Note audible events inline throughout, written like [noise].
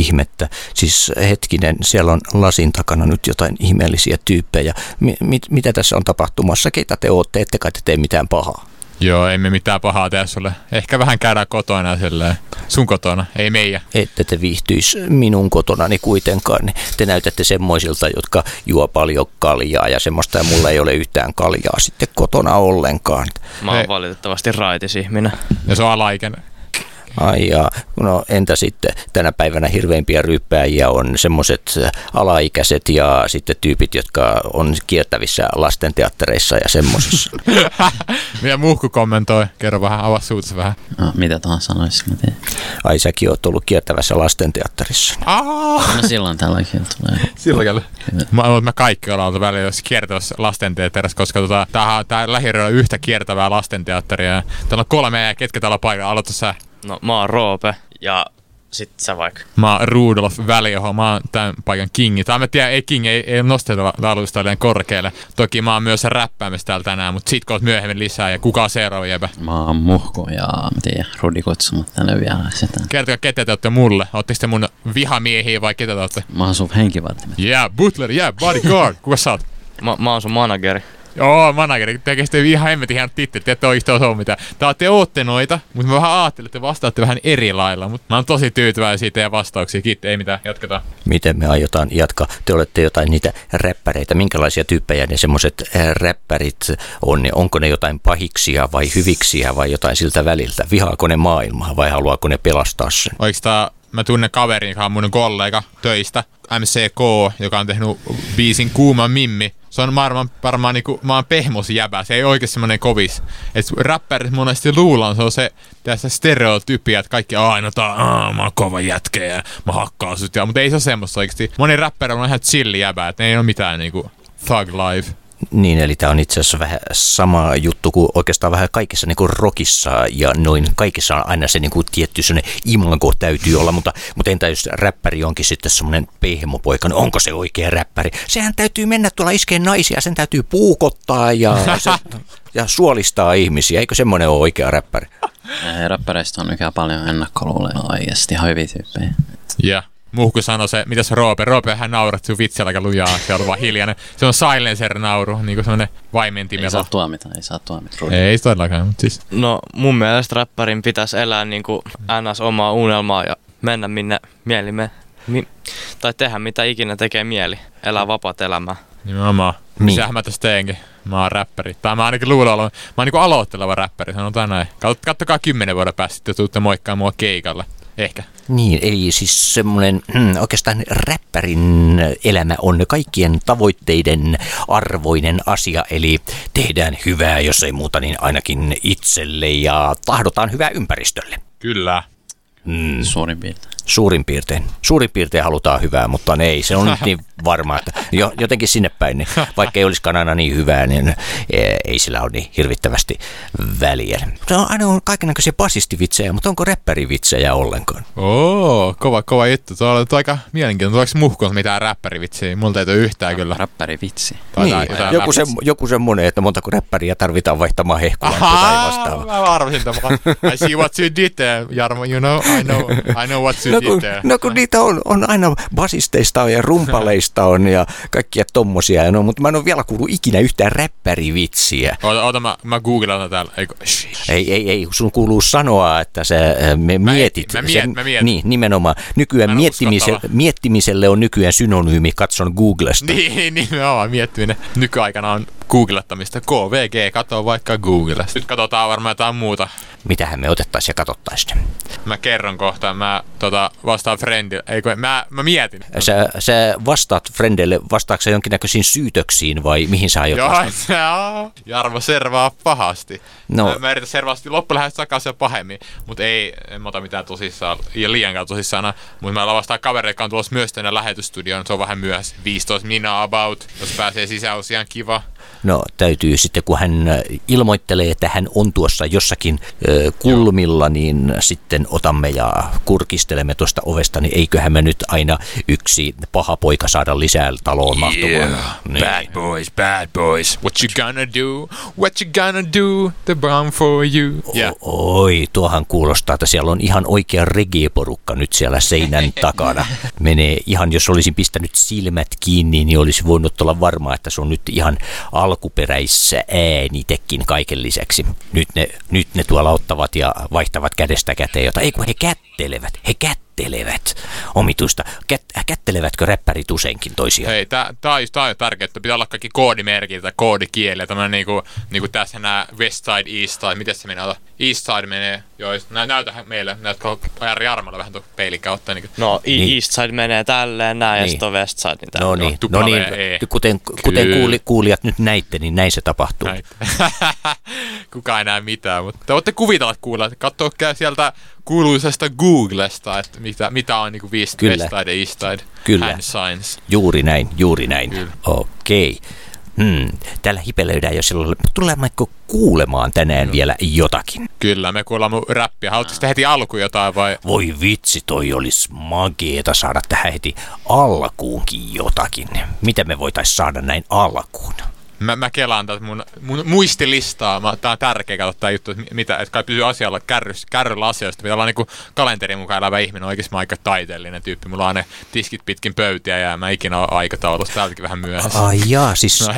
ihmettä. Siis hetkinen, siellä on lasin takana nyt jotain ihmeellisiä tyyppejä. Mi- mit, mitä tässä on tapahtumassa? Keitä te ootte? Ette kai te tee mitään pahaa. Joo, ei me mitään pahaa tee sulle. Ehkä vähän käydään kotona silleen. Sun kotona, ei meidän. Ette te viihtyis minun kotonani kuitenkaan. Te näytätte semmoisilta, jotka juo paljon kaljaa ja semmoista, ja mulla ei ole yhtään kaljaa sitten kotona ollenkaan. Mä oon Ei. valitettavasti raitis ihminen. Ja se on alaikäinen. Ai jaa. no entä sitten tänä päivänä hirveimpiä ryppääjiä on semmoiset alaikäiset ja sitten tyypit, jotka on kiertävissä lastenteattereissa ja semmoisissa. Mitä [laughs] muuhku kommentoi? Kerro vähän, avaa suutus vähän. No, mitä tahansa sanoisi, mä teen. Ai säkin oot ollut kiertävässä lastenteatterissa. Aa! No silloin tälläkin tulee. Sillä kyllä. Mä, mä, mä kaikki ollaan oltu välillä jos kiertävässä lastenteatterissa, koska tota, tää, tää lähiöllä on yhtä kiertävää lastenteatteria. Ja Täällä on kolme ja ketkä täällä paikalla. Aloita sä. No mä oon Roope ja sit sä vaikka. Mä oon Rudolf Välioho, mä oon tämän paikan kingi. Tai mä tiedän, ei king, ei, ei nosteta laulusta liian korkealle. Toki mä oon myös räppäämässä täällä tänään, mutta sit koot myöhemmin lisää ja kuka on seuraava jäbä. Mä oon muhku ja mä tiedän, Rudi kutsumat tänne vielä sitä. Kertokaa, ketä te olette mulle. Ootteko te mun vihamiehiä vai ketä te olette? Mä oon sun henkivartimet. Yeah, butler, yeah, bodyguard. Kuka sä oot? Mä, mä oon sun manageri. Joo, manageri, tekee sitten ihan hemmetin hienot tittelit, te ette oikeasti osaa mitään. Tää te ootte noita, mutta mä vähän ajattelin, että te vastaatte vähän eri lailla, mutta mä oon tosi tyytyväinen siitä ja vastauksia. Kiitos, ei mitään, jatketaan. Miten me aiotaan jatkaa? Te olette jotain niitä räppäreitä. Minkälaisia tyyppejä ne semmoiset räppärit on? Onko ne jotain pahiksia vai hyviksiä vai jotain siltä väliltä? Vihaako ne maailmaa vai haluaako ne pelastaa sen? Oikeastaan mä tunnen kaverin, joka on mun kollega töistä, MCK, joka on tehnyt biisin Kuuma Mimmi. Se on varmaan, varmaan niinku, mä oon pehmos jäbä, se ei oikeesti semmonen kovis. Et räppärit monesti luullaan, se on se tässä stereotypia, että kaikki aina tää, aah, mä oon kova jätkä ja mä hakkaan sut. Ja, mutta ei se ole semmoista oikeesti. Moni räppäri on ihan chilli jäbä, että ei ole mitään niinku thug life. Niin, eli tämä on itse asiassa vähän sama juttu kuin oikeastaan vähän kaikissa niin kuin rockissa ja noin kaikissa on aina se niin kuin tietty sellainen imago täytyy olla, mutta, mutta entä jos räppäri onkin sitten semmoinen pehmopoika, niin onko se oikea räppäri? Sehän täytyy mennä tuolla iskeen naisia, sen täytyy puukottaa ja, se, [laughs] ja suolistaa ihmisiä, eikö semmoinen ole oikea räppäri? Räppäreistä on nykyään paljon ennakkoluuleja oikeasti ihan hyviä tyyppejä. Ja yeah. Muhku sanoi se, mitäs Roope? Roope hän naurat sun vitsellä aika lujaa, se on vaan hiljainen. Se on silencer-nauru, niinku semmonen Ei vaimentimellä. saa tuomita, ei saa tuomita. Rudi. Ei todellakaan, mutta siis No mun mielestä räppärin pitäisi elää niinku ns. omaa unelmaa ja mennä minne mieli me, mi, tai tehdä mitä ikinä tekee mieli. Elää vapaat elämää. nimenomaan. Niin. Misähän mä tässä teenkin? Mä oon räppäri. Tai mä ainakin luulen olevan. Mä oon niinku aloitteleva räppäri, sanotaan näin. Kat- Kattokaa kymmenen vuoden päästä, sitten tuutte moikkaa mua keikalla. Ehkä. Niin, eli siis semmoinen mm, oikeastaan räppärin elämä on kaikkien tavoitteiden arvoinen asia, eli tehdään hyvää, jos ei muuta, niin ainakin itselle ja tahdotaan hyvää ympäristölle. Kyllä. Mm, Suurin piirtein. Suurin piirtein. Suurin piirtein halutaan hyvää, mutta ne ei. Se on nyt niin varmaa, että jo, jotenkin sinne päin, niin vaikka ei olisikaan aina niin hyvää, niin eh, ei sillä ole niin hirvittävästi väliä. Se on aina on kaikenlaisia basistivitsejä, mutta onko räppärivitsejä ollenkaan? Oo, kova, kova juttu. Tuo on aika mielenkiintoista. Tuleeko muhkuun mitään räppärivitsiä? Multa ei tule yhtään kyllä. Räppäri vitsi. Tai Niin, joku, se, joku semmoinen, että montako räppäriä tarvitaan vaihtamaan tai Ahaa, vastaavaa. mä arvasin tämän. I see what you did there, Jarmo, you know, I know, I know what you No did kun, no kun niitä on, on aina basisteista on ja rumpaleista on ja kaikkia tommosia, no, mutta mä en ole vielä kuullut ikinä yhtään räppärivitsiä. Oota, oota mä, mä googlaan täällä. Eikö. Ei, ei, ei, sun kuuluu sanoa, että sä äh, me Mä mietit. mä mietin, sen- mä mietin. Niin, nimenomaan. Nykyään miettimise, miettimiselle on nykyään synonyymi, katson Googlesta. Niin, [laughs] nimenomaan miettiminen. Nykyaikana on googlettamista. KVG, kato vaikka Googlesta. Nyt katsotaan varmaan jotain muuta. Mitähän me otettaisiin ja katsottaisiin. Mä kerron kohta, mä tota, vastaan friendille. Eikö, mä, mä mietin. Sä, sä vastaat Frendelle, vastaatko sä jonkinnäköisiin syytöksiin vai mihin sä aiot Joo, vastata? [laughs] on. Jarmo servaa pahasti. No. Mä, mä yritän servaasti loppulähes takaisin pahemmin, mutta ei, en mä ota mitään tosissaan, ja liiankaan tosissaan. Mutta mä lavastaan kavereita, jotka on tulossa myös tänne lähetystudioon, se on vähän myöhässä. 15 minaa about, jos pääsee sisään, olisi ihan kiva. No täytyy sitten, kun hän äh, ilmoittelee, että hän on tuossa jossakin ö, kulmilla, niin sitten otamme ja kurkistelemme tuosta ovesta, niin eiköhän me nyt aina yksi paha poika saada lisää taloon mahtumaan. Niin. Bad boys, bad boys. What you gonna do? What you gonna do? The brown for you. Yeah. Oi, tuohan kuulostaa, että siellä on ihan oikea reggae-porukka nyt siellä seinän [laughs] takana. Menee ihan, jos olisin pistänyt silmät kiinni, niin olisi voinut olla varma, että se on nyt ihan alkuperäissä äänitekin kaiken lisäksi. Nyt ne, nyt ne tuolla ottavat ja vaihtavat kädestä käteen, jota ei kun he kättelevät, he kättelevät. Omituista. Kät, kättelevätkö räppärit useinkin toisiaan? Hei, tää, tää, on, on tärkeää, että pitää olla kaikki koodimerkit tai koodikieliä. Tämmönen niinku, niinku tässä nää West Side, East Side, miten se menee? East Side menee, joo, nä, näytähän meille, näytkö Jari Jarmalla vähän tuon peilin kautta. Niin, No, Niin. niin. East Side menee tälleen näin ja Niin. sitten on West Side niin. No niin, no niin E. kuten, kuten kuuli, kuulijat nyt näitte, niin näin se tapahtuu. näin. [laughs] Kuka ei näe mitään, mutta te voitte kuvitella kuulla, katsoa sieltä kuuluisesta Googlesta, että mitä, mitä on niinku West, Kyllä. West Side East Side Kyllä. hand signs. Juuri näin, juuri näin. Kyllä. Okei. Hmm, täällä hipelöidään jo silloin. Tulemmeko kuulemaan tänään no. vielä jotakin? Kyllä, me kuullaan mun räppiä. Haluatteko te heti alku jotain vai? Voi vitsi, toi olisi mageeta saada tähän heti alkuunkin jotakin. Mitä me voitais saada näin alkuun? Mä, mä kelaan tätä mun, mun muistilistaa. Mä, tää on tärkeä katsoa tää juttu, että mitä, että kai pysyy asialla kärrys, kärryllä asioista. Pitää olla niinku kalenterin mukaan elävä ihminen. Oikeesti mä aika taiteellinen tyyppi. Mulla on ne tiskit pitkin pöytiä ja mä ikinä oon aikataulussa. Täältäkin vähän myöhässä. Ai jaa, siis, No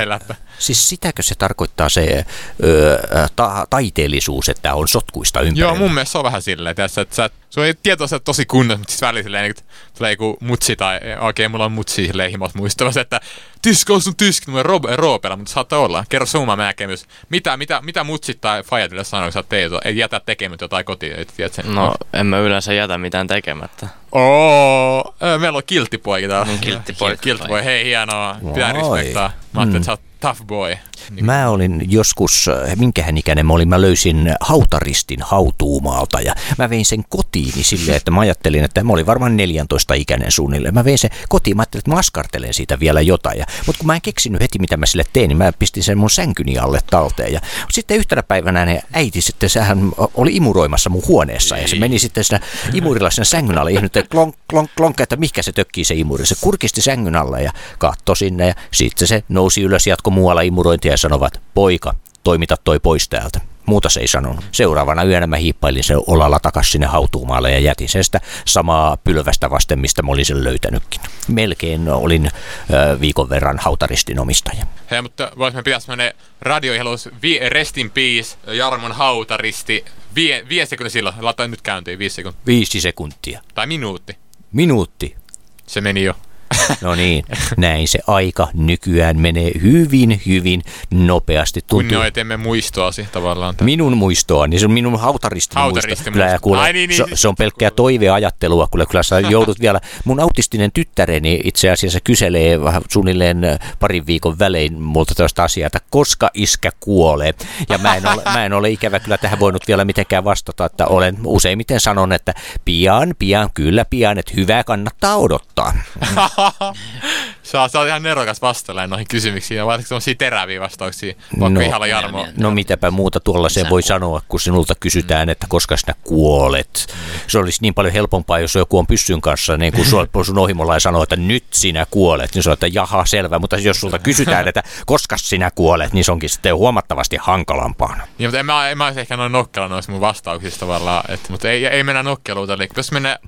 siis sitäkö se tarkoittaa se ö, ta- taiteellisuus, että on sotkuista ympärillä? Joo, mun mielestä se on vähän silleen, tässä, että sä, se on tietoisesti tosi kunnossa, mutta siis välillä silleen, että tulee joku mutsi tai okei, mulla on mutsi silleen himos muistamassa, että tyskö on sun tyski, mun ro- roopella, mutta saattaa olla. Kerro sun oma näkemys. Mitä, mitä, mitä mutsit tai fajat yleensä sanoo, kun sä teet, ei jätä tekemättä jotain kotiin, tiedät sen? No, en mä yleensä jätä mitään tekemättä. Oo, meillä on kilttipoika täällä. Niin, kilttipoi. Kilttipoi, hei hienoa. Pitää respektaa. Mä ajattelin, että sä oot tough boy. Niin, Mä olin joskus, äh, minkähän ikäinen mä olin, mä löysin hautaristin hautuumaalta ja mä vein sen kotiini silleen, että mä ajattelin, että mä olin varmaan 14 ikäinen suunnilleen. Mä vein sen kotiin, mä ajattelin, että mä askartelen siitä vielä jotain. Ja, mutta kun mä en keksinyt heti, mitä mä sille tein, niin mä pistin sen mun sänkyni alle talteen. Ja sitten yhtenä päivänä ne äiti sitten, sehän oli imuroimassa mun huoneessa ja se meni sitten siinä imurilla sen sängyn alle ihmetteli, että klonk, klonk, klonk, että mikä se tökkii se imuri. Se kurkisti sängyn alle ja katsoi sinne ja sitten se nousi ylös, jatko muualla imurointia ja sanovat, poika, toimita toi pois täältä. Muuta se ei sanonut. Seuraavana yönä mä hiippailin sen olalla takas sinne hautuumaalle ja jätin sen sitä samaa pylvästä vasten, mistä mä olin sen löytänytkin. Melkein olin ö, viikon verran hautaristin omistaja. Hei, mutta vois me pitää semmonen radioihelus, rest in peace, Jarmon hautaristi. Vie, vie sekunti silloin, laita nyt käyntiin, viisi sekuntia. Viisi sekuntia. Tai minuutti. Minuutti. Se meni jo. No niin, näin se aika nykyään menee hyvin, hyvin nopeasti. Tuntuu, Kunnioitemme muistoasi tavallaan. minun muistoani, se on minun hautaristini muisto. Hautaristin Kyllä, ja muisto. kuule, Ai niin, niin, se, se on pelkkää toiveajattelua, kyllä, kyllä sä joudut vielä. Mun autistinen tyttäreni itse asiassa kyselee vähän suunnilleen parin viikon välein multa tästä asiaa, että koska iskä kuolee. Ja mä en, ole, mä en ole ikävä kyllä tähän voinut vielä mitenkään vastata, että olen useimmiten sanon, että pian, pian, kyllä pian, että hyvää kannattaa odottaa. [laughs] Sä, sä oot ihan nerokas vastailemaan noihin kysymyksiin, ja varsinkin semmosia teräviä vastauksia. Vaikka No. ihalla Jarmo. No mitäpä muuta tuollaiseen voi sanoa, kun sinulta kysytään, että koska sinä kuolet. Se olisi niin paljon helpompaa, jos joku on pyssyn kanssa, niin kuin sun, sun ohimolla ja sanoo, että nyt sinä kuolet. Niin se on, että jaha, selvä. Mutta jos sulta kysytään, että koska sinä kuolet, niin se onkin sitten huomattavasti hankalampaa. Niin, mutta en mä, en mä olisi ehkä noin nokkela noissa mun vastauksista tavallaan. Et, mutta ei, ei mennä nokkeluuteen. Eli jos mennä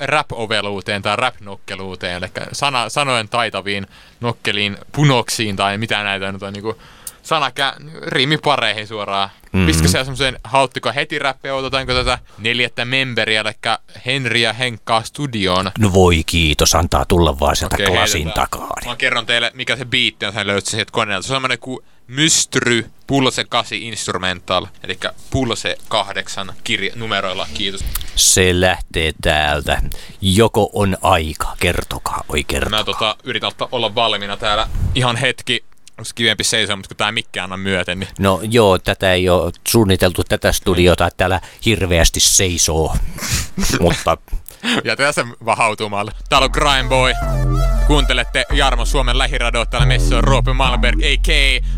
rap-oveluuteen tai rap-nokkeluuteen, eli sana, sanojen taitaviin nokkeliin, punoksiin tai mitä näitä nyt on niinku sanakä, riimipareihin suoraan. Mm-hmm. Pistäkö siellä semmoisen, hauttiko heti räppiä, otetaanko tätä neljättä memberiä, eli Henri ja Henkkaa studioon. No voi kiitos, antaa tulla vaan sieltä Okei, klasin heitetään. takaa. Mä kerron teille, mikä se biitti on, sen löytsin sieltä koneelta. Se on semmonen kuin Mystry Pulse 8 Instrumental, eli Pulse 8 kirja, numeroilla, kiitos. Se lähtee täältä. Joko on aika, kertokaa, oi kertokaa. Mä tota, yritän ottaa, olla valmiina täällä ihan hetki. Olisi kivempi seisoa, mutta kun tää mikki anna myöten, niin No joo, tätä ei ole suunniteltu tätä studiota, että täällä hirveästi seisoo. [laughs] Mutta jätetään se vaan hautumalle. Täällä on Grime Boy. Kuuntelette Jarmo Suomen lähiradio, täällä messissä on Roope Malmberg, a.k.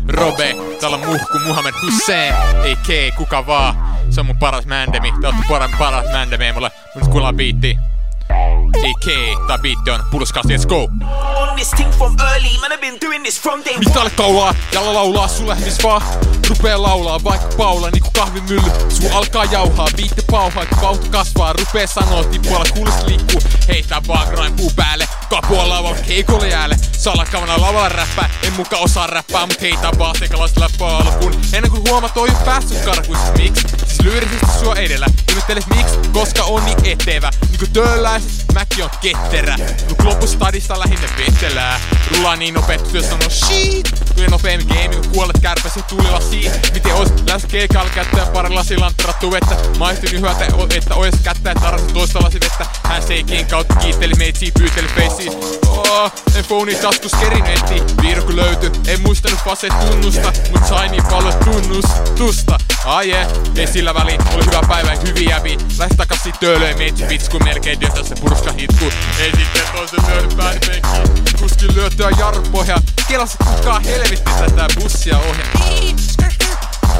Robe. Täällä on Muhku Muhammed Hussein, a.k. kuka vaan. Se on mun paras mändemi. Te ootte paras, mändemi mulle. Nyt kuullaan biitti. A.k. Tää biitti on Pulskas, let's go! on this thing from early, man. I've been doing this from day Mitä olet kaulaa? Jalla laulaa sulle mis vaan. Rupee laulaa vaikka Paula niinku kahvimylly Suu alkaa jauhaa, viitte pauhaa kun vauhti kasvaa. Rupee sanoo tippualla kuulis liikkuu. Heittää vaan grind puu päälle. Kapua lavalla keikolle jäälle. Salakavana lavalla räppää. En muka osaa räppää mut heitää vaan sekalaista läppää alkuun. Ennen kuin huomaat jo päässyt karkuista miksi lyyrisesti sua edellä. Ihmettelet miksi? Koska on niin etevä. Niinku töölläiset mäki on ketterä. Mut loppustadista lähinnä vetelää Rullaa niin nopeet työ sanoo shit. Kyllä nopeammin game kun kuolet kärpäsi tulilasiin. Miten ois lähes keikalla käyttää pari lasilantrattu vettä Maistin yhä, että, ois kättä että tarvitsi toista lasivettä Hän seikin kautta kiitteli meitsi pyyteli feissiin oh, En phonei taskus kerin etti Viirukku löyty, en muistanut fase tunnusta Mut sai niin paljon tunnustusta Ai yeah, ei sillä väliin, oli hyvä päivä, hyviä jäbi Lähes takaisin töölöön meitsi vitsi kun melkein työtä se purska hitku. Ei sitten toisen pääni penkkiin Kuskin lyötyä jarrupohjaa. Kelasi kukaan helvetti tätä bussia ohjaa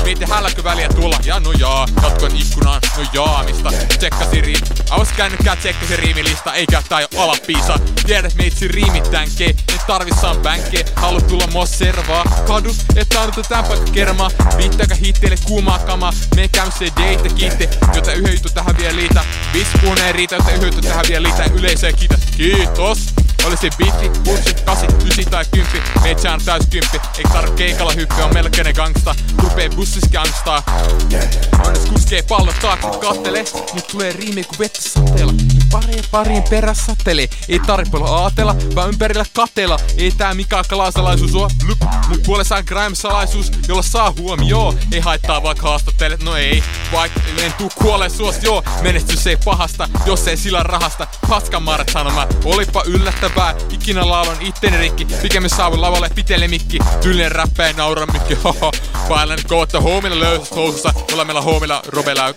Mietin hälläkö väliä tulla, ja no jaa, katkoin ikkunaan, no jaamista, tsekkasin riim. Avas kännykkää, tsekkasin riimilista, eikä oo alapiisa. Tiedät meitsi riimittänkee, en tarvissaan bänkkee, haluat tulla mua servaa. Kadut, että on tämän paikka kermaa, viittääkä hitteille kuumaa kamaa, me käymme se date kiitte, jota yhden juttu tähän vielä liitä. Vitsi puhuneen riitä, jota yhden juttu tähän vielä liitä, yleisöä kiitä, kiitos. Oli se bitti, pussi, kasi, ysi tai kymppi Meitsä on täys kymppi. Eikä tarvi keikalla hyppi, on melkeinen gangsta Rupee bussis gangstaa Onnes kuskee pallon taakse, kattele. Nyt tulee riimi ku vettä sateella parien parien perässä. Satelee Ei tarvi paljon aatella, vaan ympärillä katella. Ei tää mikään kalasalaisuus oo. Blup. Mut puolessaan grime-salaisuus, jolla saa huomioon. Ei haittaa vaikka haastattelet, no ei. Vaikka en tuu kuolee suos, joo. Menestys ei pahasta, jos ei sillä rahasta. Paskan maaret sanoma, olipa yllättävää. Ikinä laulan itteni rikki. Pikemmin saavun lavalle pitele mikki. Tyylinen räppää ja naura mikki. [laughs] Haha Vaellan kohta huomilla löysässä housussa Jolla meillä huomilla robella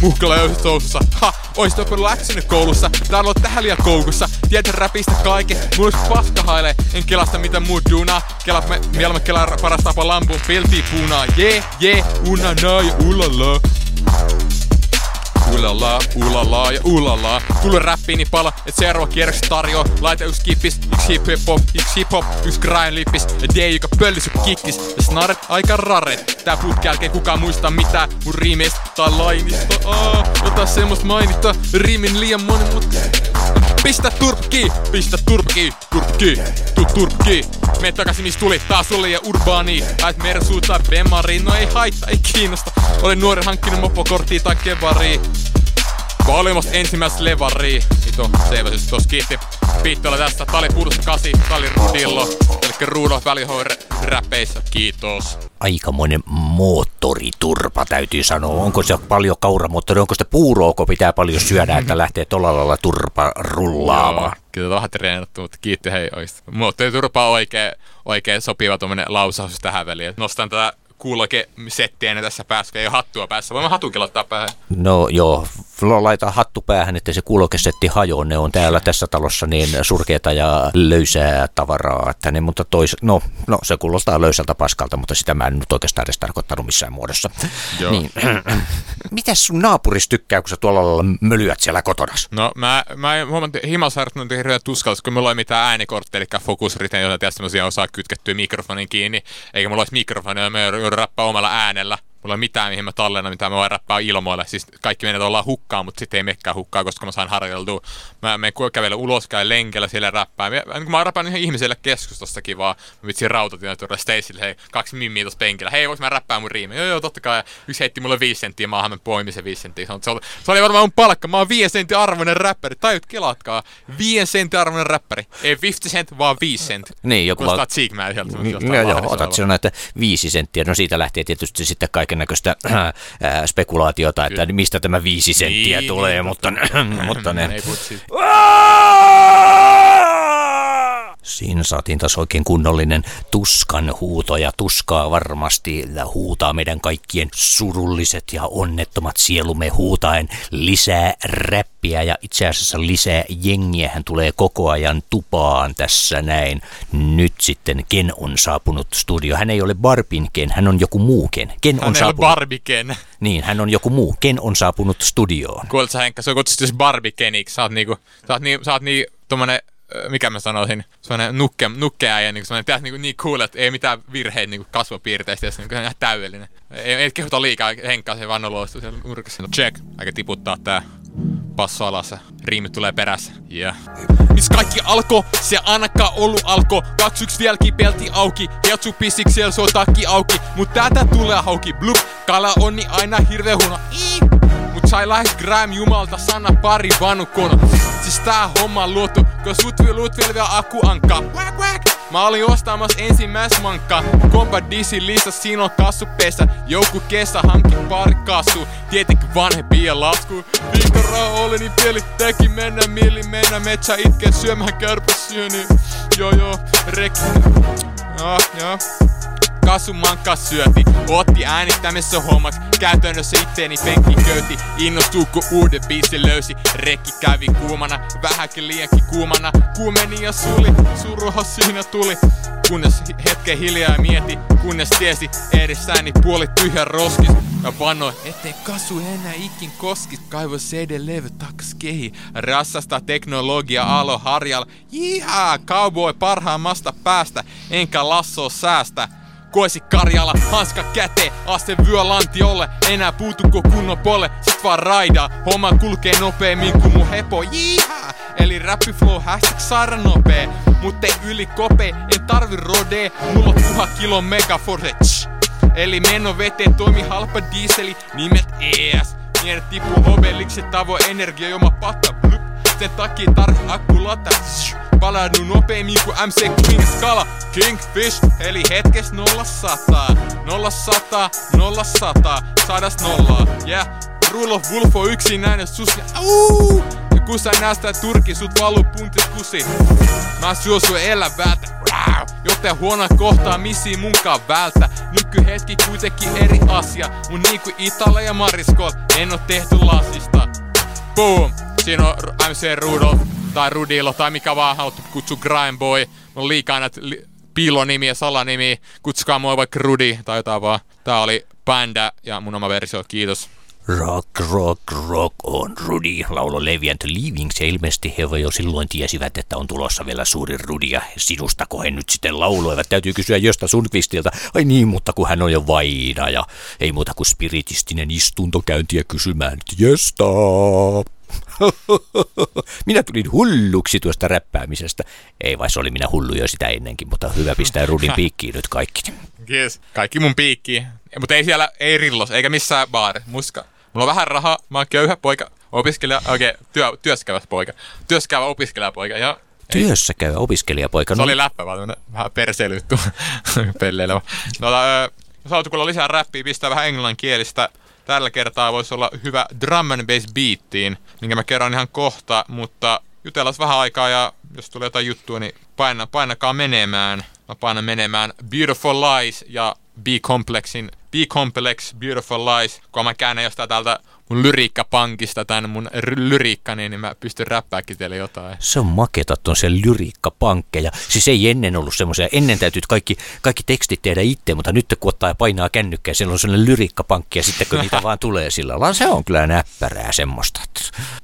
Muhkalla löysässä housussa Ha! Oisit oppinut läksynyt koulussa. Täällä on tähän liian koukussa. Tiedät räpistä Mulla olisi paska haile En kelasta mitä muut duunaa. Kela me mieluummin kelaa paras tapa lampuun. Pilti puunaa. Jee jee. Una na ja ulala Ulala, ulala ja ulala. Kuule räppiini niin pala, et seuraava kierros tarjoaa. Laita yks kippis, yks hip hop, yks hip hop, yks grind lippis. Ja D, joka pöllisi kikkis. Ja snaret aika raret. Tää putki jälkeen kukaan muista mitään mun riimeistä tai lainista. Aa, ota semmoista mainita. Riimin liian monen, mut Pistä turpki, pistä turpki, turpki, tu turpki. Me takaisin mistä tuli, taas oli ja urbaani. Äit Mersu tai Bemari, no ei haittaa, ei kiinnosta. Olen nuori hankkinut mopokorttia tai kevaria. Valimasta ensimmäistä levaria. Ito, seivasis tos kiitti. Piittoilla tästä. Tää oli Pulse 8, tää oli Rudillo. Eli Rudo välihoin räpeissä. Kiitos. Aikamoinen moottoriturpa täytyy sanoa. Onko se paljon kauramoottori, onko sitä puuroa, pitää paljon syödä, että lähtee tuolla lailla turpa rullaamaan? Joo, kyllä vähän treenattu, mutta kiitti hei. Moottoriturpa on oikein, oikein sopiva tuommoinen lausaus tähän väliin. Nostan tätä kuuloke settiä tässä päässä, ei ole hattua päässä. Voimme hatukin laittaa päähän. No joo, laita hattu päähän, että se kuulokesetti hajoaa. Ne on täällä tässä talossa niin surkeata ja löysää tavaraa. Että ne, mutta tois, no, no, se kuulostaa löysältä paskalta, mutta sitä mä en nyt oikeastaan edes tarkoittanut missään muodossa. Joo. Niin. [clears throat] Mitäs sun naapuris tykkää, kun sä tuolla lailla mölyät siellä kotona? No mä, mä huomasin, että himasharjoittanut hirveän tuskallis, kun mulla ei mitään äänikortteja, eli fokusriten, joita semmosia osaa kytkettyä mikrofonin kiinni, eikä mulla olisi mikrofonia, mä joudun rappaa omalla äänellä. Mulla ei mitään, mihin mä tallennan, mitä mä voin rappaa ilmoille. Siis kaikki menee ollaan hukkaan, mutta sitten ei mekään hukkaa, koska mä saan harjoiteltua. Mä menen kävellä ulos, käy lenkellä siellä rappaa. Mä, kun mä rappaan ihan ihmiselle keskustastakin vaan. Mä vitsin rautatin tuoda Stacelle, hei, kaksi mimmiä tuossa penkillä. Hei, vois mä rappaa mun riimi? Joo, joo, totta kai. Yksi heitti mulle viisi senttiä maahan, mä poimin se viisi senttiä. Se oli, se oli varmaan mun palkka. Mä oon viisi sentin arvoinen räppäri. Tajut, kelatkaa. Viien sentin arvoinen räppäri. Ei 50 cent, vaan viisi sent. Niin, joku... Kuulostaa Cheekman sieltä. Niin, joo, joo, otat sinä näitä viisi senttiä. No siitä lähtee tietysti sitten kaiken näköistä äh, spekulaatiota, että Kyllä. mistä tämä viisi senttiä niin, tulee, niin, mutta, mutta ne... Ei. Siinä saatiin taas oikein kunnollinen tuskan huuto ja tuskaa varmasti huutaa meidän kaikkien surulliset ja onnettomat sielumme huutaen lisää räppiä ja itse asiassa lisää jengiä hän tulee koko ajan tupaan tässä näin. Nyt sitten Ken on saapunut studio. Hän ei ole Barbin Ken, hän on joku muu Ken. Ken on Hän ei ole saapunut. Barbiken. niin, hän on joku muu. Ken on saapunut studioon. Kuuletko sä Henkka, se kutsuttu siis Barbikeniksi. Sä oot niinku, sä oot niin, sä oot niin tommonen, ö, mikä mä sanoisin, semmonen nukke, nukkeäjä, niin semmonen, tiedät, niinku, niin cool, että ei mitään virheitä niinku kasvopiirteistä, ja se on niinku ihan täydellinen. Ei, ei kehuta liikaa Henkkaa, se vaan nolostuu siellä nurkassa. Check, aika tiputtaa tää passo alas ja riimit tulee perässä. Yeah. Mis kaikki alko, se ainakaan ollut alko. 21 vieläkin pelti auki, Heltsu pissiksi siellä se on takki auki. Mut tätä tulee hauki, blup, kala onni aina hirveä huono. Ii. Sai lähes gram jumalta sana pari vanukono. Siis tää homma luotu, kun sut vi vielä vielä aku anka. Whack whack. Mä olin ostamassa ensimmäis mankkaa. Kompa disi lista, siinä on kassupesä. Joku kesä hankki pari kassu. Tietenkin vanhempien lasku. Viikkoraa oli niin peli teki mennä milli mennä metsä itken syömään kärpäsyöni. Joo joo, rekki. Joo joo. Kasumanka syöti, otti äänittämässä hommaks Käytännössä itteeni penkki köyti Innostuu kun uuden biisin löysi. Rekki kävi kuumana, vähänkin liiankin kuumana. Kuumeni ja suli, suruha siinä tuli. Kunnes hetken hiljaa mieti, kunnes tiesi Edessäni puoli tyhjä roskis. Mä vannoin, ettei kasu enää ikin koskis. Kaivo CD-levy takas kehi. Rassasta teknologia alo harjal Jihaa, cowboy parhaimmasta päästä. Enkä lasso säästä Koisi Karjala, hanska käteen, ase vyö lantiolle. Enää puutuko kunnon pole, sit vaan raidaa. Homma kulkee nopeemmin kuin mun hepo, jihaa Eli rappi flow hashtag saira nopee. Mut ei yli kopee, en tarvi rodee. Mulla on tuhat kilon megaforce, tsch. Eli meno veteen toimi halpa diiseli nimet ES Miehet tippuu obeliksi tavo energia joma patta blup Sen takia tarvi akku lata Zzz. Palaudu nopeammin kuin MC King Skala Kingfish eli hetkes nolla sataa. Nolla sataa, nolla sataa. Sadas nollaa, yeah. Rule of Wolf on yksinäinen susi. Auuu! Ja kun sä näet sitä turki, sut valuu puntit kusi. Mä suosun elä vältä Wow! Joten huono kohtaa missi munkaan vältä. Nykyhetki kuitenkin eri asia. Mun niinku Itala ja Mariskol En oo tehty lasista. Boom! Siinä on MC Rudolf tai Rudilo tai mikä vaan haluat kutsua Grindboy. On liikaa näitä li- piilonimiä, salanimiä. Kutsukaa mua vaikka Rudi tai jotain vaan. Tää oli Panda ja mun oma versio. Kiitos. Rock, rock, rock on Rudi, laulo Leviant Leavings ja ilmeisesti he jo silloin tiesivät, että on tulossa vielä suuri Rudi ja sinustako he nyt sitten lauloivat. Täytyy kysyä Josta Sundqvistilta, ai niin, mutta kun hän on jo vaina ja ei muuta kuin spiritistinen istuntokäyntiä kysymään, että Josta. [laughs] Minä tulin hulluksi tuosta räppäämisestä. Ei vai se oli minä hullu jo sitä ennenkin, mutta hyvä pistää Rudin piikkiin nyt kaikki. Yes. Kaikki mun piikki. Mutta ei siellä, ei rillos, eikä missään baari. Muska. Mulla on vähän rahaa, mä oon köyhä poika, opiskelija, oikein okay, työ, työskävä poika. Työskävä opiskelijapoika ja Työssä käyvä opiskelijapoika. Se oli läppä vaan vähän perseilyttu [laughs] pelleilevä. No, öö, jos haluat kuulla lisää räppiä, pistää vähän englanninkielistä. Tällä kertaa voisi olla hyvä drum and bass beattiin, minkä mä kerron ihan kohta, mutta jutellaan vähän aikaa ja jos tulee jotain juttua, niin paina, painakaa menemään. Mä painan menemään Beautiful Lies ja B-Complexin B-Complex Beautiful Lies. Kun mä käännän jostain täältä mun lyriikkapankista tän mun r- lyriikkani, niin mä pystyn räppääkin teille jotain. Se on maketa on se lyriikkapankkeja. Siis ei ennen ollut semmoisia. Ennen täytyy kaikki, kaikki tekstit tehdä itse, mutta nyt kun ottaa ja painaa kännykkää, siellä on sellainen lyriikkapankki ja sitten kun niitä [laughs] vaan tulee sillä lailla, se on kyllä näppärää semmoista.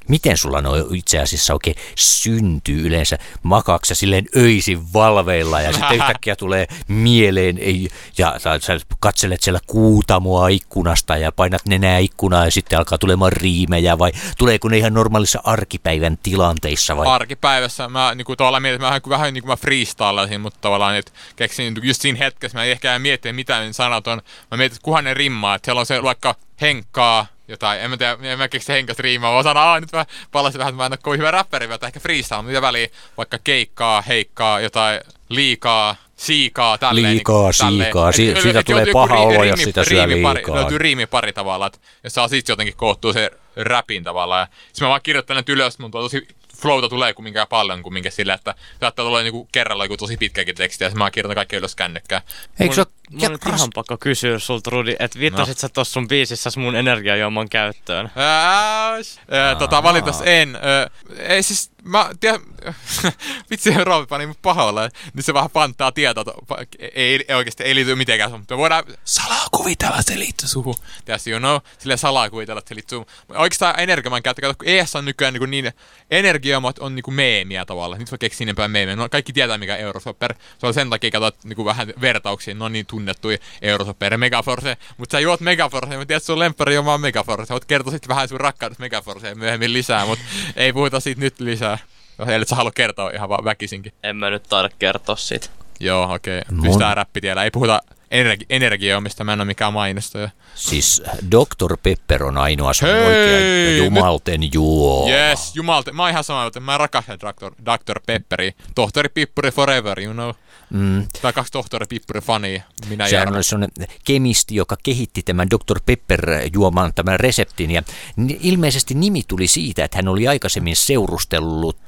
Miten sulla no itse asiassa oikein syntyy yleensä? Makaaksa silleen öisin valveilla ja sitten yhtäkkiä tulee mieleen ei, ja sä katselet siellä kuutamoa ikkunasta ja painat nenää ikkunaa ja sitten alkaa tulemaan riimejä vai tuleeko ne ihan normaalissa arkipäivän tilanteissa vai? Arkipäivässä. Mä niinku tavallaan mietin, mä vähän, vähän niinku mä freestylasin, mutta tavallaan että keksin niinku just siinä hetkessä, mä en ehkä mietin, mitä ne sanat on. Mä mietin, että kuhan ne rimmaa, että siellä on se vaikka henkkaa, jotain, en mä tiedä, en mä keksi henkasta riimaa, vaan sanon, aah, nyt mä palasin vähän, että mä en ole kovin hyvä räppäri, mutta ehkä freestyle, mitä väliä, vaikka keikkaa, heikkaa, jotain liikaa, siikaa, tälleen. Liikaa, niin, tälleen. siikaa. Si- Et- et- siitä tulee paha ri- olo, jos sitä syö riimipari- liikaa. Löytyy riimipari tavallaan, että jos saa siitä jotenkin koottua se räpin tavallaan. Sitten mä vaan kirjoittelen nyt ylös, mun tosi flowta tulee kumminkaan paljon kumminkin sillä, että saattaa tulla niinku kerralla joku tosi pitkäkin teksti ja mä kirjoitan kaikki ylös kännykkään. Eikö se ole Mun on ihan pakko kysyä sulta, Rudi, että viittasit no. sä tossa sun biisissä mun energiajuoman käyttöön? Ääs. Ää, tota, valitettavasti en. Ää, ei siis, mä tiedän, [laughs] vitsi, Roopi pani mut pahoille. Nyt se vähän pantaa tietoa, to- pa- ei, ei oikeasti ei liity mitenkään, mutta me voidaan salaa kuvitella, että se liittyy suhun. Tiedätkö, you know, sille salaa kuvitella, että se liittyy suhun. Oikeastaan energiaman käyttö, kato, kun ES on nykyään niin, niin energiamat on niin meemiä tavallaan. Nyt voi keksiä enempää meemiä. No, kaikki tietää, mikä Eurosopper. Se on sen takia, katsot niin vähän vertauksia, ne on niin tunnettuja Eurosopper ja Megaforce. Mutta sä juot Megaforce, mä tiedän, että sun lemppari on vaan Megaforce. Voit kertoa sitten vähän sun rakkaudesta Megaforceen myöhemmin lisää, mutta [laughs] ei puhuta siitä nyt lisää. Eli sä halua kertoa ihan vaan väkisinkin. En mä nyt taida kertoa siitä. Joo, okei. Okay. Pistää räppitiellä. Ei puhuta energi- energiaa, mistä mä en ole mikään mainostaja. Siis Dr. Pepper on ainoa sun Hei! oikea jumalten juo. Yes, jumalta. Mä oon ihan sama, että mä rakastan Dr. Dr. Pepperi. Tohtori Pippuri forever, you know. Mm. Tai kaksi tohtori Pippuri fania. Minä Sehän Jarno. oli sellainen kemisti, joka kehitti tämän Dr. Pepper-juoman tämän reseptin. Ja ilmeisesti nimi tuli siitä, että hän oli aikaisemmin seurustellut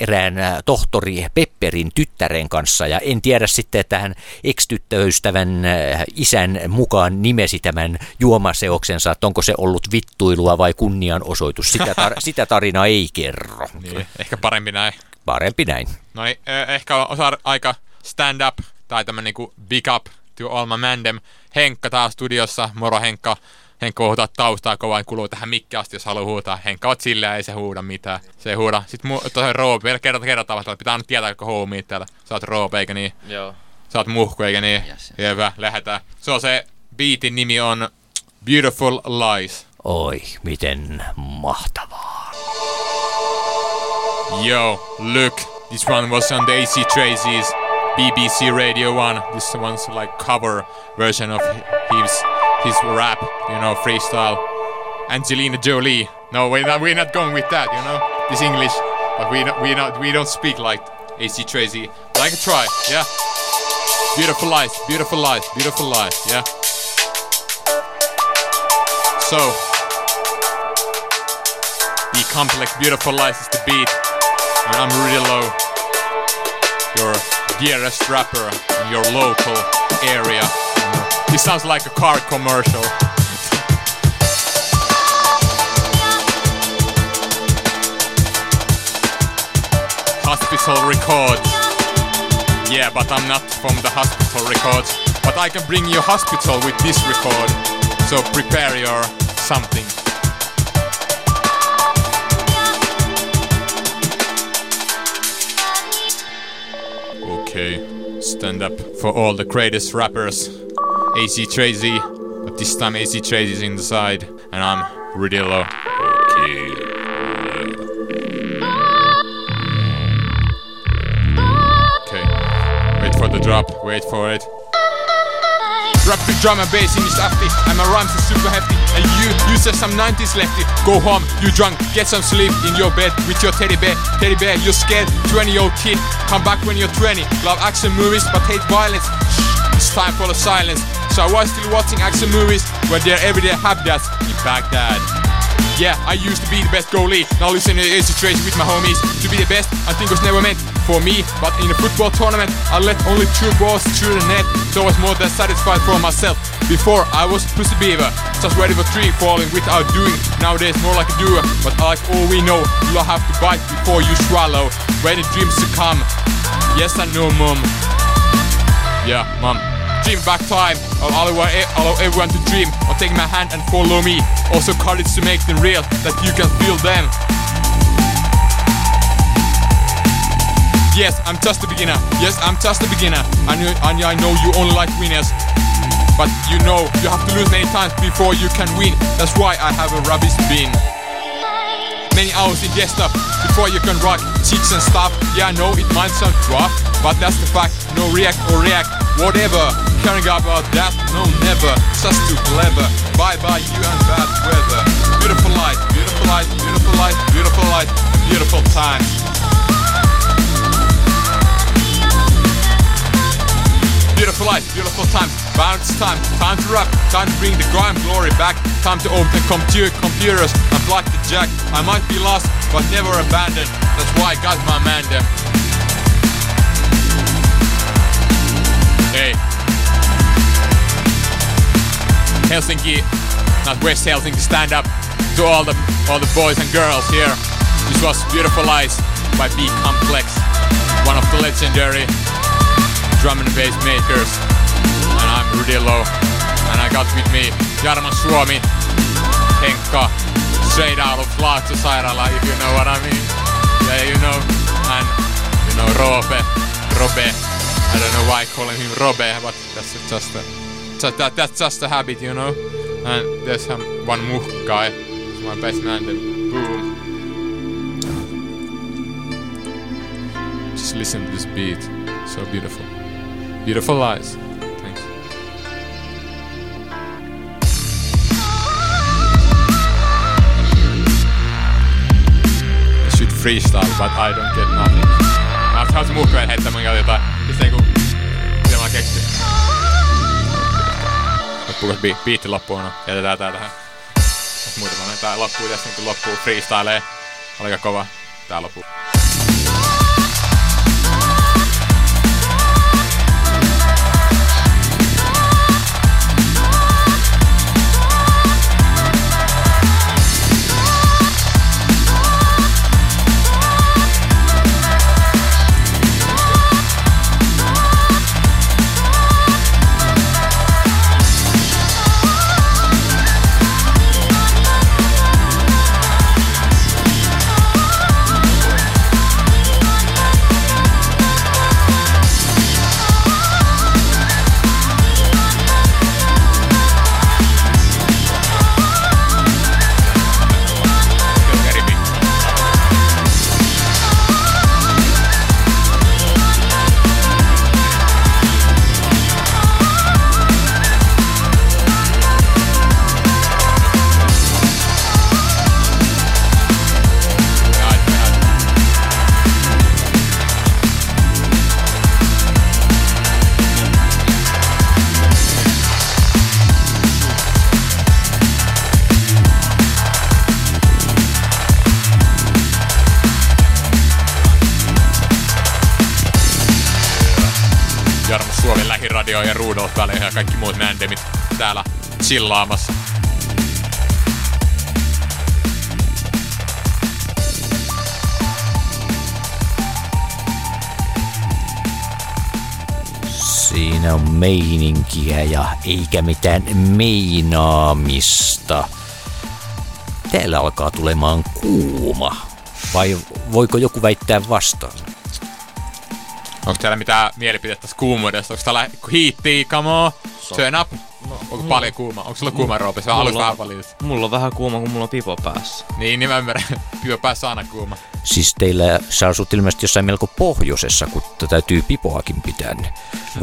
erään äh, tohtori Pepperin tyttären kanssa. Ja en tiedä sitten, että hän ex-tyttöystävän äh, isän mukaan nimesi tämän juomaseoksensa, että onko se ollut vittuilua vai kunnianosoitus. Sitä, tar- [laughs] sitä tarina ei kerro. Niin, ehkä parempi näin. Parempi näin. No niin, eh, ehkä on osa aika stand up tai tämmönen niinku big up to Alma Mandem. Henkka taas studiossa, moro Henkka. Henkka voi huutaa taustaa kovaa, kuluu tähän mikki asti, jos haluaa huutaa. Henkka on silleen, ei se huuda mitään. Se ei huuda. Sitten mu- tosiaan Roope, vielä kerta kertaa vasta, pitää nyt tietää koko homia täällä. Sä oot Roope, eikä niin? Joo. Sä oot muhku, eikä niin? Yes, yes. Hyvä, lähetään. Se on se, biitin nimi on Beautiful Lies. Oi, miten mahtavaa. Yo, look, this one was on the AC Tracy's BBC Radio 1. This one's like cover version of his his rap, you know, freestyle. Angelina Jolie. No, we're not, we're not going with that, you know, this English, but we not, we not we don't speak like AC Tracy. Like a try, yeah. Beautiful life, beautiful life, beautiful life, yeah. So, the complex, beautiful life is the beat. And I'm really low. Your dearest rapper in your local area. This sounds like a car commercial. Hospital Records. Yeah, but I'm not from the Hospital Records. But I can bring you hospital with this record. So prepare your something. Okay, stand up for all the greatest rappers. AC Tracy, but this time AC Tracy's in the side, and I'm. Okay. Okay, wait for the drop, wait for it. Rap the drum and bass in this afty And my rhymes are super hefty And you, you said some 90s lefty Go home, you drunk, get some sleep in your bed With your teddy bear, teddy bear, you're scared. 20 year old kid, come back when you're 20 Love action movies but hate violence. Shh, it's time for the silence. So I was still watching action movies Where their everyday habitats in Baghdad. Yeah, I used to be the best goalie. Now listen to the situation with my homies. To be the best, I think was never meant for me. But in a football tournament, I let only two balls through the net. So I was more than satisfied for myself. Before, I was pussy beaver. Just ready for tree falling without doing. Nowadays, more like a doer. But like all we know, you'll have to bite before you swallow. Ready dreams to come. Yes, I know, mom. Yeah, mom. Dream back time. I'll allow, allow everyone to dream. I'll take my hand and follow me. Also courage to make them real, that you can feel them. Yes, I'm just a beginner. Yes, I'm just a beginner. I know, I know- you only like winners. But you know, you have to lose many times before you can win. That's why I have a rubbish bin. Many hours in desktop before you can rock chicks and stuff. Yeah, I know it might sound rough, but that's the fact. No react or react, whatever. Caring about that, no never. Just too clever. Bye bye, you and bad weather. Beautiful life, beautiful life, beautiful life, beautiful life, beautiful time. Beautiful life, beautiful times. Bound it's time, time to rap, time to bring the grime glory back, time to open computer computers and plug the jack. I might be lost, but never abandoned. That's why I got my man there. Hey. Helsinki, not West Helsinki, stand up to all the all the boys and girls here. This was Beautiful Eyes by B Complex, one of the legendary drum and bass makers. And I'm Rudy Low. And I got with me Jarmo Suomi, Henkka, straight out of Laakso Sairaala, if you know what I mean. Yeah, you know. And you know Robe, Robe. I don't know why calling him Robe, but that's just a, just that, that's just a habit, you know. And there's some one Muh guy, he's my best man. Then boom. Just listen to this beat, so beautiful. Beautiful eyes. Thanks. I should freestyle, but I don't get nothing. Mä oon muhkeen heittää mun jotain. Sitten niinku... Mitä mä keksin? Loppuuko bi- biitti loppuun? No, jätetään tää tähän. Muutama niin tää loppuu tässä niinku loppuu freestylee. Oliko kova? Tää loppuu. Chillaamassa. Siinä on meininkiä ja eikä mitään meinaamista. Täällä alkaa tulemaan kuuma. Vai voiko joku väittää vastaan? Onko täällä mitään mielipidettä kuumuudesta? Onko täällä hiittiä, come on? Turn up? Onko paljon kuuma? Onko sulla kuuma roopi? Se on aluksi vähän paljon. mulla on vähän kuuma, kun mulla on pipo päässä. Niin, niin mä ymmärrän. [laughs] Pyö päässä aina kuuma. Siis teillä, sä asut ilmeisesti jossain melko pohjoisessa, kun täytyy pipoakin pitää.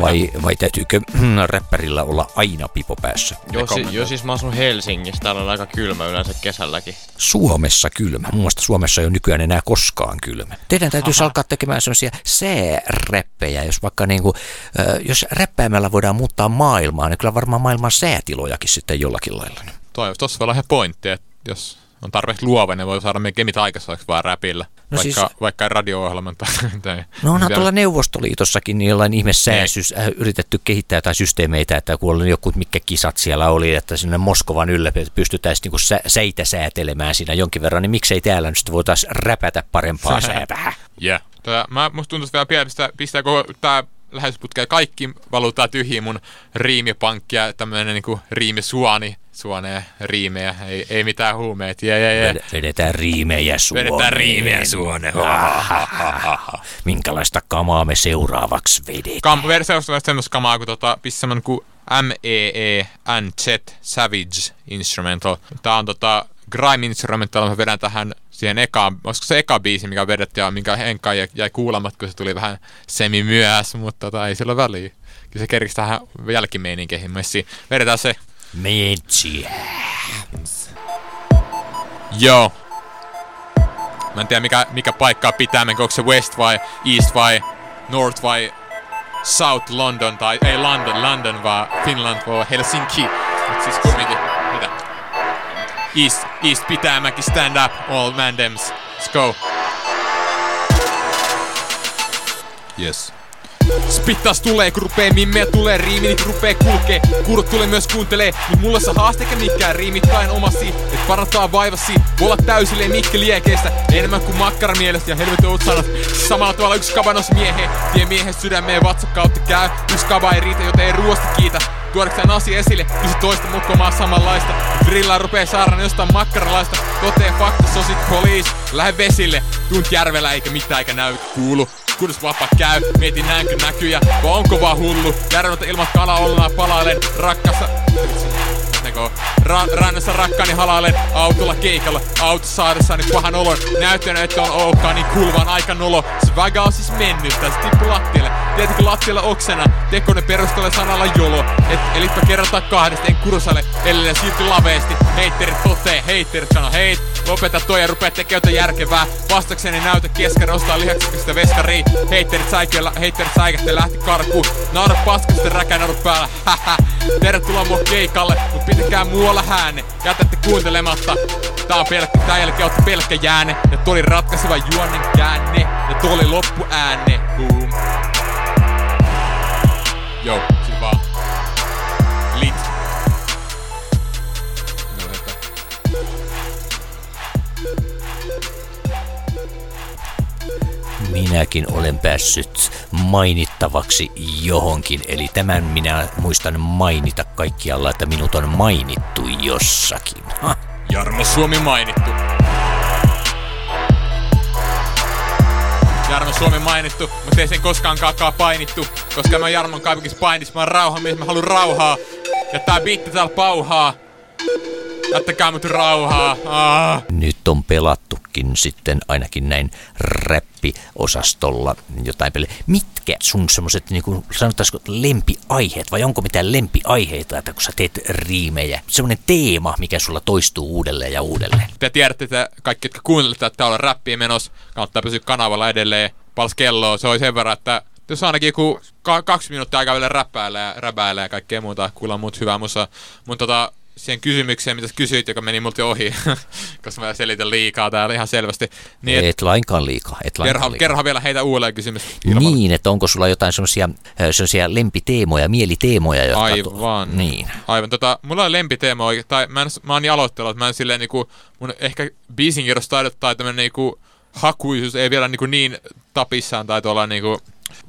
Vai, vai täytyykö räppärillä olla aina pipo päässä? Joo, si- joo, siis mä asun Helsingissä. Täällä on aika kylmä yleensä kesälläkin. Suomessa kylmä. Mun mielestä Suomessa ei ole nykyään enää koskaan kylmä. Teidän täytyisi alkaa tekemään sellaisia sääräppejä, jos vaikka niinku, äh, jos räppäämällä voidaan muuttaa maailmaa, niin kyllä varmaan maailman säätilojakin sitten jollakin lailla. Toi, tossa voi olla ihan pointti, että jos on tarpeeksi luova, niin voi saada melkein mitä aikaiseksi vaan räpillä. No vaikka, siis- vaikka radio-ohjelman tai... tai No onhan mitä- tuolla Neuvostoliitossakin niin jollain ihme sääsys, äh, yritetty kehittää jotain systeemeitä, että kun oli joku, mitkä kisat siellä oli, että sinne Moskovan yllä pystytään niinku sä, säitä säätelemään siinä jonkin verran, niin miksei täällä nyt sitten voitaisiin räpätä parempaa [laughs] säätä? Yeah. Tää, mä, musta tuntuu, että vielä pistää, pistää koko tää lähetysputkea kaikki valuuttaa tyhjiin mun riimipankki ja tämmönen niinku riimisuoni suoneen riimejä. Ei, ei mitään. Yeah, yeah, yeah. Ved- Vedetään riimejä Suomeen. Vedetään riimejä Suomeen. Minkälaista kamaa me seuraavaksi vedetään? Kam- on semmoista kamaa kuin tota, pistä semmonen kuin MEE NZ Savage Instrumental. Tää on tota Grime Instrumental, mä vedän tähän siihen ekaan, olisiko se eka biisi, mikä vedettiin ja minkä Henkka jäi, jäi kuulematta, kun se tuli vähän semi myöhässä, mutta tota, ei sillä ole väliä. Kyllä se kerkisi tähän jälkimeininkeihin messiin. Vedetään se. Metsiä. Joo. Mä en tiedä mikä, mikä paikkaa pitää, menkö onko se West vai East vai North vai South London, tai ei London, London, vaan Finland vaan Helsinki. Mut siis kumminkin? East, East Pitämäki, stand up, all mandems. Let's go. Yes. Spittas tulee, kun rupee mimmeä tulee, riimit rupee kulkee. Kurut tulee myös kuuntelee, mut mulla se haaste eikä mikään riimittain omasi. Et parantaa vaivasi, voi olla täysille mikkeliekeistä. Enemmän kuin makkara-mielestä ja helvetin oot sanat. Samalla tavalla yksi kavanos miehe, tie miehen sydämeen vatsa kautta käy. Yksi kava ei riitä, joten ei ruosta kiitä. Tuodakseen asia esille, kysy toista mukkomaa samanlaista. Grillaa rupee saaraan jostain makkaralaista. Totee fakta, sosit poliis. Lähde vesille, tunt järvellä eikä mitään eikä näy kuulu. Kunnes vapaa käy, mietin näinkö näkyjä, vai onko vaan hullu? Järveltä ilman kala ollaan palailen, rakkassa... Näkö, ra- rannassa rakkaani halailen autolla keikalla Autossa saadessani pahan olon. Näyttänyt, että on ok, niin kulvaan aika nolo Se väga on siis mennyt, se tippu lattialle. Tiedätkö lattialla oksena? Tekonen perustelee sanalla jolo. Et elitpä kerrotaan kahdesta, en kursalle Ellei silti laveesti. Heitterit totee, heitterit sano heit Lopeta toi ja rupee tekee jotain järkevää. Vastakseni näytä keskari ostaa lihaksista veskaria Heitterit säikeellä, heitterit säikästä lähti karkuun. Naura paskasta räkänaru päällä, [laughs] hähä Tervetuloa mua keikalle, mut pitäkää muualla häänne. Jätätte kuuntelematta. Tää on pelkkä, tää jälkeen otti pelkkä jääne Ja tuli ratkaiseva juonnen käänne. Ja tuli loppu ääne Boom. Joo, Minäkin olen päässyt mainittavaksi johonkin, eli tämän minä muistan mainita kaikkialla, että minut on mainittu jossakin. Ha. Jarmo Suomi mainittu. Jarmo Suomi mainittu, mutta ei sen koskaan kakaa painittu. Koska mä Jarmon kaupunkissa painis, mä oon rauhamies, mä haluan rauhaa. Ja tää biitti täällä pauhaa. Jättäkää mut rauhaa. Ah. Nyt on pelattukin sitten ainakin näin räppiosastolla jotain peliä. Mitkä sun semmoset, niin kuin sanotaanko lempiaiheet, vai onko mitään lempiaiheita, että kun sä teet riimejä? Semmoinen teema, mikä sulla toistuu uudelleen ja uudelleen. Te tiedätte, että kaikki, jotka kuuntelette, että täällä on räppiä menossa, kannattaa pysyä kanavalla edelleen. Pals kelloa, se oli sen verran, että jos ainakin joku ka- kaksi minuuttia aikaa vielä räppäillä ja räpäillä ja kaikkea muuta, kuulla muut hyvää musa. Mutta tota, siihen kysymykseen, mitä kysyit, joka meni multa ohi, [laughs] koska mä selitän liikaa täällä ihan selvästi. Niin, et, Et lainkaan liikaa, et lainkaan kerro, liikaa. kerro vielä heitä uudelleen kysymys. ilman- Niin, että onko sulla jotain semmoisia, lempiteemoja, mieliteemoja, jotka... Aivan. Niin. Aivan. Tota, mulla on lempiteema oikein, tai mä, en, mä oon niin aloittanut, että mä en silleen niinku, mun ehkä biisinkirjoistaidot tai tämmönen niinku hakuisuus ei vielä niinku niin tapissaan tai tuolla niinku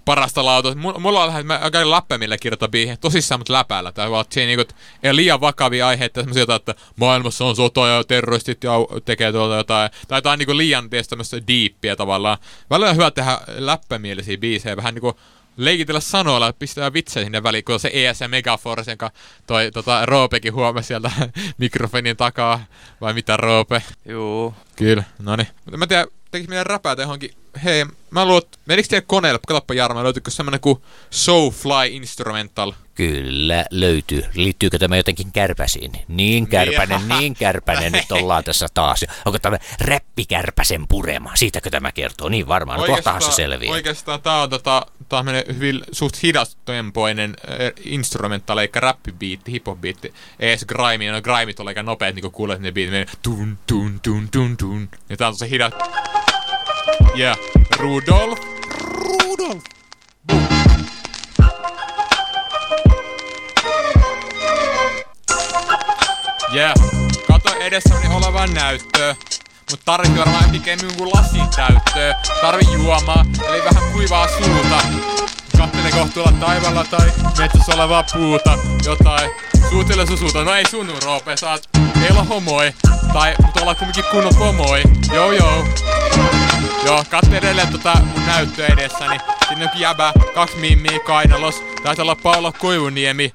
parasta lauta. Mulla, on lähes, mä käyn läppemillä kirjoittaa biihin, tosissaan mut läpäällä. Tai vaan, että siinä niinku, ei liian vakavia aiheita, semmosia jotain, että maailmassa on sota ja terroristit ja tekee tuolta jotain. Tai jotain niinku liian tietysti tämmöistä diippiä tavallaan. Välillä on hyvä tehdä läppämielisiä biisejä, vähän niinku leikitellä sanoilla, että pistää vitsejä sinne väliin, kun on se ES ja Megaforce, jonka toi tota, Roopekin huomasi sieltä [laughs] mikrofonin takaa, vai mitä Roope? Juu. Kyllä, no niin. Mutta mä tiedän, tekis meidän räpätä johonkin, hei, mä että menikö teidän koneelle, katsoppa Jarmo, löytyykö semmonen kuin Soulfly Instrumental? Kyllä löytyy. Liittyykö tämä jotenkin kärpäsiin? Niin kärpänen, [laughs] niin kärpänen nyt ollaan tässä taas. Onko tämä räppikärpäsen purema? Siitäkö tämä kertoo? Niin varmaan. No, kohtahan se selviää. Oikeastaan tää on, tota, tää on hyvin suht hidastempoinen äh, instrumentaali, eikä räppibiitti, hiphop-biitti. Ei edes grime, no grimeit on aika nopeet, niin kun kuulet ne biitit, menee tun tun tun tun tun. Ja tää on tosi hidas. Yeah, Rudolf. Rudolf. Yeah, kato edessäni olevan näyttöä. Mut tarvii varmaan pikemmin kuin lasin täyttöä. Tarvii juomaa, eli vähän kuivaa suuta. Kattele kohtuulla taivaalla tai metsässä olevaa puuta. Jotain suutille susuta. No ei sun roope, saat ei olla homoi. Tai mutta ollaan kumminkin kunnon pomoi. Joo joo. Joo, katso edelleen tota mun näyttöä edessäni. Sinne onkin jäbä, kaksi mimmiä kainalos. Taisi olla Paolo Koivuniemi.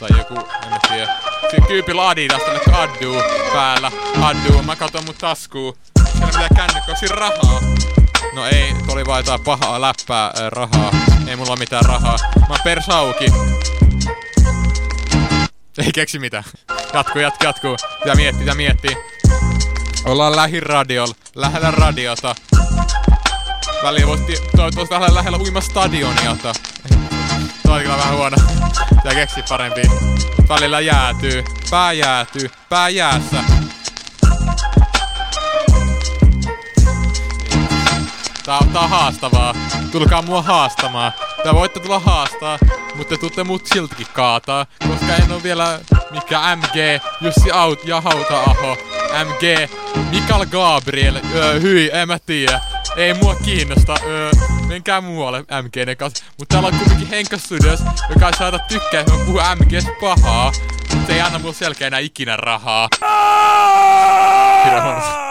Tai joku, en mä tiedä. Siinä kyypillä Adidasta nyt Addu päällä. Addu, mä katon mun taskuu. Siellä mitä onks siinä rahaa? No ei, tuo oli vaan jotain pahaa läppää äh, rahaa. Ei mulla mitään rahaa. Mä oon persauki. Ei keksi mitään. Jatkuu, jatkuu, jatkuu. Pitää miettiä, pitää miettiä. Ollaan lähiradiolla, lähellä radiota. Välillä voitti toivottavasti lähellä, lähellä uimastadionia, että Toi oli kyllä vähän huono. Pitää keksiä parempi. Välillä jäätyy. Pää jäätyy. Pää jäässä. Tää, tää on haastavaa. Tulkaa mua haastamaan. Tää voitte tulla haastaa, mutta tuutte mut siltikin kaataa. Koska en oo vielä mikä MG, Jussi Aut ja Hauta-aho. MG, Mikael Gabriel, öö, hyi, en mä tiedä. Ei mua kiinnosta, öö, menkää muualle MGn kanssa. Mutta täällä on kuitenkin Henkka Studios, joka ei saada tykkää, että mä puhun MGs pahaa. Mutta ei anna mulle selkeä enää ikinä rahaa. Huonosti.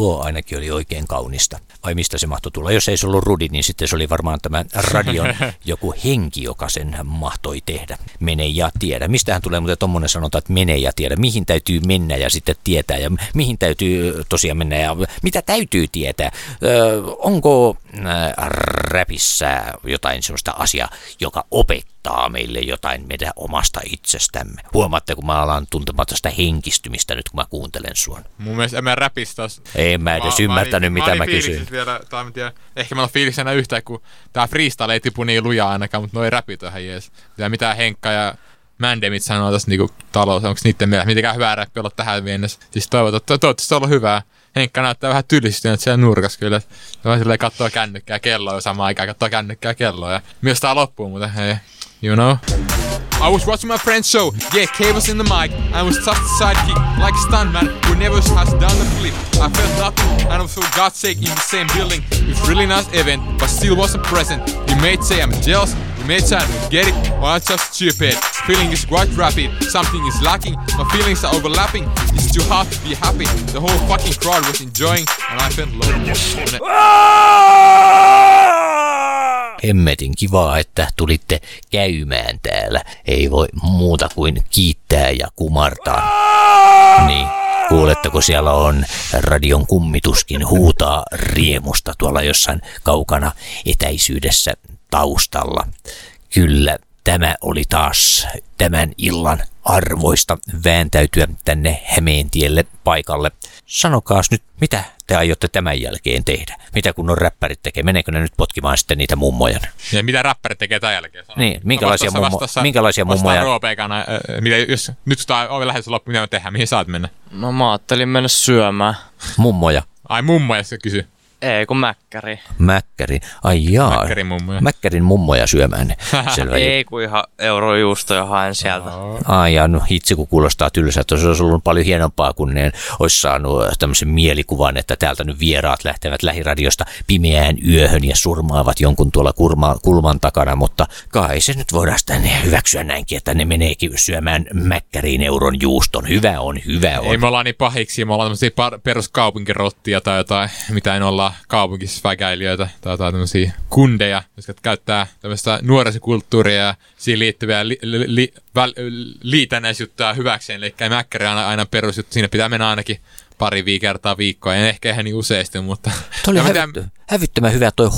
Tuo ainakin oli oikein kaunista. Vai mistä se mahtoi tulla? Jos ei se ollut Rudi, niin sitten se oli varmaan tämä radion [laughs] joku henki, joka sen mahtoi tehdä. Mene ja tiedä. Mistähän tulee muuten tuommoinen sanonta, että mene ja tiedä. Mihin täytyy mennä ja sitten tietää ja mihin täytyy tosiaan mennä ja mitä täytyy tietää. Öö, onko äh, räpissä jotain sellaista asiaa, joka opettaa meille jotain meidän omasta itsestämme? Huomaatte, kun mä alan tuntemaan tästä henkistymistä nyt, kun mä kuuntelen sua. Mun mielestä en mä räpistä os- En mä edes ymmärtänyt, mitä olin mä fiiliksissä kysyin. Vielä, tai en tiedä, ehkä mä oon fiiliksissä enää yhtään, kun tää freestyle ei tipu niin lujaa ainakaan, mutta noi räpit on jees. Ja mitä Henkka ja Mandemit sanoo tästä niinku talous, onko niiden mielestä mitenkään hyvää räppiä olla tähän mennessä. Siis toivotaan, to- toivottavasti se on ollut hyvää. Henkka näyttää vähän tylistynyt siellä nurkassa kyllä. Se vaan silleen kattoo kännykkää kelloa samaan aikaan kattoo kännykkää kelloa. Ja myös tää loppuu, mutta hei, you know. I was watching my friend's show, yeah, K was in the mic. I was tough sidekick, like a stuntman who never has done the flip. I felt nothing, and I was for God's sake, in the same building. It's really nice event, but still wasn't present. You may say I'm jealous, you may say I don't get it, or I'm just stupid. Feeling is quite rapid, something is lacking, my feelings are overlapping. It's too hard to be happy. The whole fucking crowd was enjoying, and I felt low. Hemmetin kivaa, että tulitte käymään täällä. Ei voi muuta kuin kiittää ja kumartaa. Niin, kuuletteko siellä on radion kummituskin huutaa riemusta tuolla jossain kaukana etäisyydessä taustalla. Kyllä, tämä oli taas tämän illan arvoista vääntäytyä tänne Hämeentielle paikalle. Sanokaas nyt, mitä te aiotte tämän jälkeen tehdä? Mitä kun on räppärit tekee? Meneekö ne nyt potkimaan sitten niitä mummoja? Ja mitä räppärit tekee tämän jälkeen? Sano. Niin, minkälaisia Vastassa- mummo- vastassa- minkälaisia mummoja- Roopeekana, äh, mitä, jos nyt tää on lähes loppu, mitä me tehdään, mihin saat mennä? No mä ajattelin mennä syömään. Mummoja. Ai mummoja se kysy. Ei kun mäkkäri. Mäkkäri. Ai jaa. Mäkkärin mummoja. Mäkkärin mummoja syömään. [laughs] Selvä. Ei kun ihan eurojuustoja haen sieltä. Ai ja no hitsi kun kuulostaa tylsältä. Se olisi ollut paljon hienompaa, kun ne olisi saanut tämmöisen mielikuvan, että täältä nyt vieraat lähtevät lähiradiosta pimeään yöhön ja surmaavat jonkun tuolla kurma, kulman takana, mutta kai se nyt voidaan sitten hyväksyä näinkin, että ne meneekin syömään mäkkäriin euron juuston. Hyvä on, hyvä on. Ei me ollaan niin pahiksi, me ollaan tämmöisiä peruskaupunkirottia tai jotain, mitä en olla kaupunkisväkäilijöitä. Tai jotain tämmöisiä kundeja, jotka käyttää tämmöistä nuorisokulttuuria ja siihen liittyviä li- li- li- väl- liitännäisjuttuja hyväkseen, eli mäkkäri on aina, aina perusjuttu, siinä pitää mennä ainakin pari vi kertaa viikkoa, en ehkä ihan niin useasti, mutta... Tuo oli hävitty, hävyttömän hyvä toi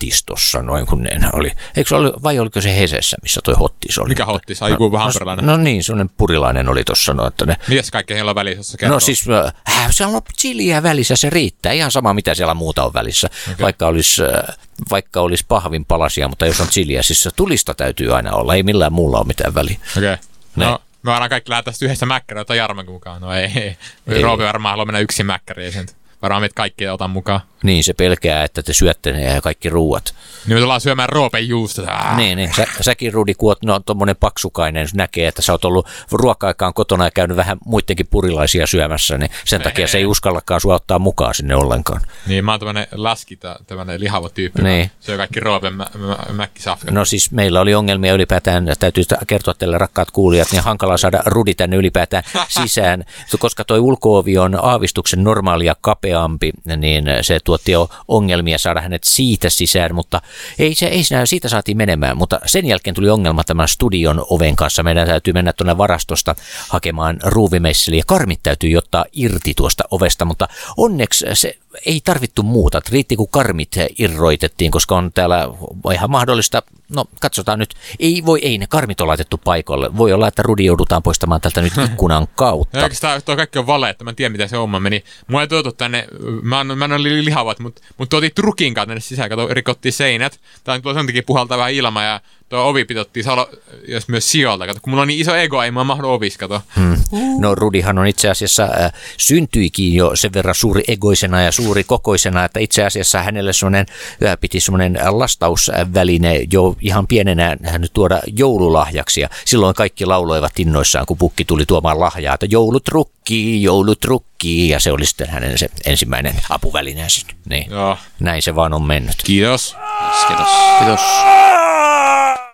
hottis tossa noin kun ne oli. Eikö se oli, vai oliko se Hesessä, missä toi hottis oli? Mikä hottis? Ai, joku hampurilainen. No, no niin, sellainen purilainen oli tossa noin, että ne Mitäs kaikkea heillä on välissä, kertoo? No siis äh, siellä on chiliä välissä, se riittää. Ihan sama, mitä siellä muuta on välissä. Okay. Vaikka olisi äh, vaikka olisi pahvin palasia, mutta jos on chiliä, siis se tulista täytyy aina olla. Ei millään muulla ole mitään väliä. Okei. Okay. No, me varmaan kaikki lähdetään tästä yhdessä mäkkäriä, ota Jarmankin mukaan. No ei, ei. Roope varmaan haluaa mennä yksin mäkkäriin. Varmaan meitä kaikki otan mukaan. Niin, se pelkää, että te syötte ne ja kaikki ruuat. Niin me tullaan syömään Roopen juusta. Ah. Niin, niin. Sä, säkin Rudi, kun oot no, tommonen paksukainen, näkee, että sä oot ollut ruoka-aikaan kotona ja käynyt vähän muidenkin purilaisia syömässä, niin sen takia se ei uskallakaan sua ottaa mukaan sinne ollenkaan. Niin mä oon tämmönen laskita, tämmönen lihava tyyppi. Niin. Syö kaikki Roopen mä, mä, mäkkisafkat. No siis meillä oli ongelmia ylipäätään, täytyy kertoa teille rakkaat kuulijat, niin hankala saada Rudi tänne ylipäätään [laughs] sisään, koska toi ulkoovi on aavistuksen normaalia kapeampi, niin se tuotti jo ongelmia saada hänet siitä sisään, mutta ei se, ei siinä, siitä saatiin menemään, mutta sen jälkeen tuli ongelma tämän studion oven kanssa. Meidän täytyy mennä tuonne varastosta hakemaan ruuvimesseli ja karmit täytyy ottaa irti tuosta ovesta, mutta onneksi se ei tarvittu muuta. Riitti kun karmit irroitettiin, koska on täällä ihan mahdollista, no katsotaan nyt, ei voi, ei ne karmit on laitettu paikalle. Voi olla, että Rudi joudutaan poistamaan tältä nyt ikkunan [laughs] kautta. Ja oikeastaan tuo kaikki on vale, että mä en tiedä miten se homma meni. Mua ei tuotu tänne, mä en, mä en ole lihavat, mutta mut tuotiin trukin kanssa tänne sisään, kato, rikottiin seinät. Tää on sen takia puhaltaa vähän ilma ja tuo ovi pitottiin salo, jos myös sijoilta. Kato, kun mulla on niin iso ego, ei mä mahdu ovis, kato. Hmm. No Rudihan on itse asiassa äh, syntyikin jo sen verran suuri egoisena ja suuri kokoisena, että itse asiassa hänelle semmoinen, äh, piti semmoinen lastausväline jo ihan pienenä hän tuoda joululahjaksi. Ja silloin kaikki lauloivat innoissaan, kun pukki tuli tuomaan lahjaa, että joulutrukki, joulutrukki. Ja se oli sitten hänen se ensimmäinen apuvälineensä. Niin. Joo. Näin se vaan on mennyt. Kiitos. Kiitos. Kiitos.